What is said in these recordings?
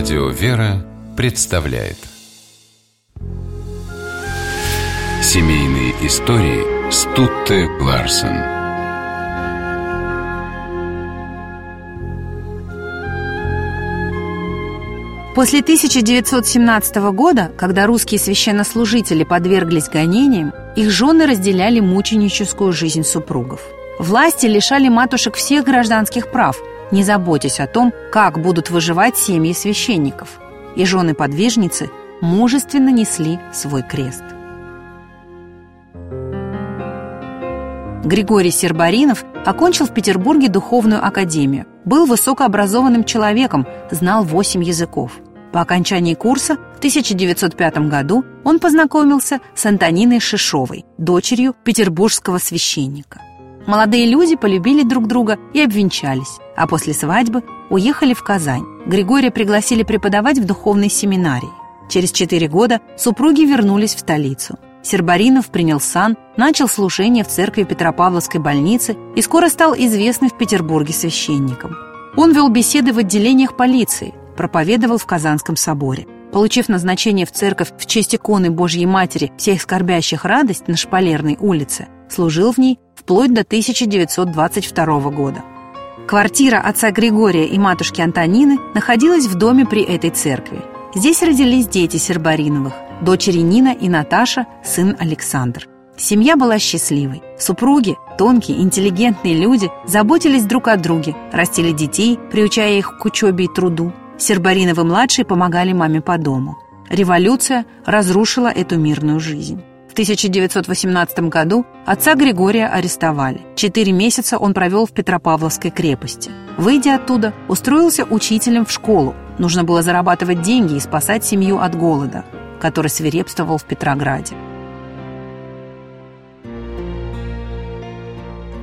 Радио «Вера» представляет Семейные истории Стутте Ларсен После 1917 года, когда русские священнослужители подверглись гонениям, их жены разделяли мученическую жизнь супругов. Власти лишали матушек всех гражданских прав, не заботясь о том, как будут выживать семьи священников. И жены-подвижницы мужественно несли свой крест. Григорий Сербаринов окончил в Петербурге духовную академию. Был высокообразованным человеком, знал восемь языков. По окончании курса в 1905 году он познакомился с Антониной Шишовой, дочерью петербургского священника. Молодые люди полюбили друг друга и обвенчались, а после свадьбы уехали в Казань. Григория пригласили преподавать в духовной семинарии. Через четыре года супруги вернулись в столицу. Сербаринов принял сан, начал служение в церкви Петропавловской больницы и скоро стал известным в Петербурге священником. Он вел беседы в отделениях полиции, проповедовал в Казанском соборе. Получив назначение в церковь в честь иконы Божьей Матери всех скорбящих радость на Шпалерной улице, служил в ней вплоть до 1922 года. Квартира отца Григория и матушки Антонины находилась в доме при этой церкви. Здесь родились дети Сербариновых, дочери Нина и Наташа, сын Александр. Семья была счастливой. Супруги, тонкие, интеллигентные люди, заботились друг о друге, растили детей, приучая их к учебе и труду. Сербариновы-младшие помогали маме по дому. Революция разрушила эту мирную жизнь. В 1918 году отца Григория арестовали. Четыре месяца он провел в Петропавловской крепости. Выйдя оттуда, устроился учителем в школу. Нужно было зарабатывать деньги и спасать семью от голода, который свирепствовал в Петрограде.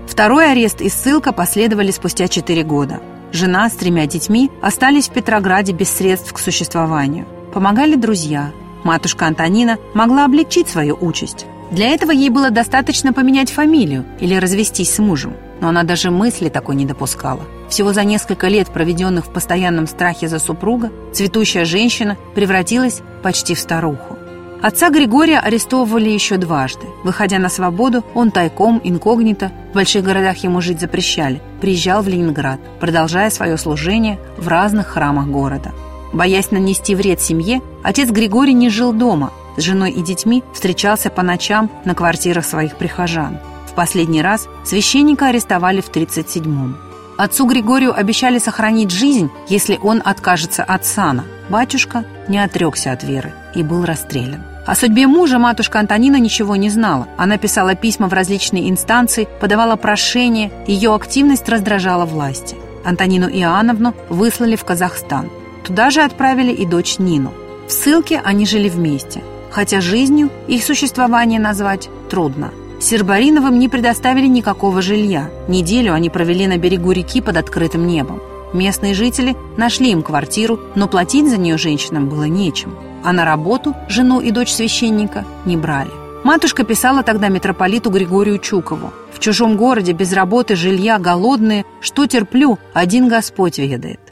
Второй арест и ссылка последовали спустя четыре года. Жена с тремя детьми остались в Петрограде без средств к существованию. Помогали друзья – Матушка Антонина могла облегчить свою участь. Для этого ей было достаточно поменять фамилию или развестись с мужем. Но она даже мысли такой не допускала. Всего за несколько лет, проведенных в постоянном страхе за супруга, цветущая женщина превратилась почти в старуху. Отца Григория арестовывали еще дважды. Выходя на свободу, он тайком, инкогнито, в больших городах ему жить запрещали, приезжал в Ленинград, продолжая свое служение в разных храмах города. Боясь нанести вред семье, отец Григорий не жил дома. С женой и детьми встречался по ночам на квартирах своих прихожан. В последний раз священника арестовали в 37-м. Отцу Григорию обещали сохранить жизнь, если он откажется от сана. Батюшка не отрекся от веры и был расстрелян. О судьбе мужа матушка Антонина ничего не знала. Она писала письма в различные инстанции, подавала прошения, ее активность раздражала власти. Антонину Иоанновну выслали в Казахстан. Туда же отправили и дочь Нину. В ссылке они жили вместе, хотя жизнью их существование назвать трудно. Сербариновым не предоставили никакого жилья. Неделю они провели на берегу реки под открытым небом. Местные жители нашли им квартиру, но платить за нее женщинам было нечем. А на работу жену и дочь священника не брали. Матушка писала тогда митрополиту Григорию Чукову. «В чужом городе, без работы, жилья, голодные, что терплю, один Господь ведает».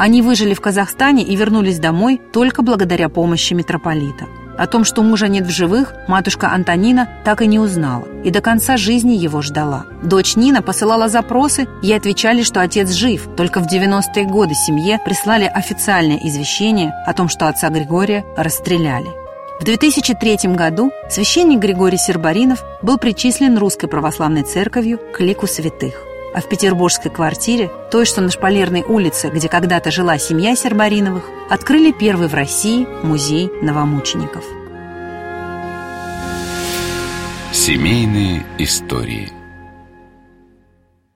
Они выжили в Казахстане и вернулись домой только благодаря помощи митрополита. О том, что мужа нет в живых, матушка Антонина так и не узнала и до конца жизни его ждала. Дочь Нина посылала запросы, ей отвечали, что отец жив. Только в 90-е годы семье прислали официальное извещение о том, что отца Григория расстреляли. В 2003 году священник Григорий Сербаринов был причислен Русской Православной Церковью к лику святых. А в петербургской квартире, той, что на Шпалерной улице, где когда-то жила семья Сербариновых, открыли первый в России музей новомучеников. Семейные истории –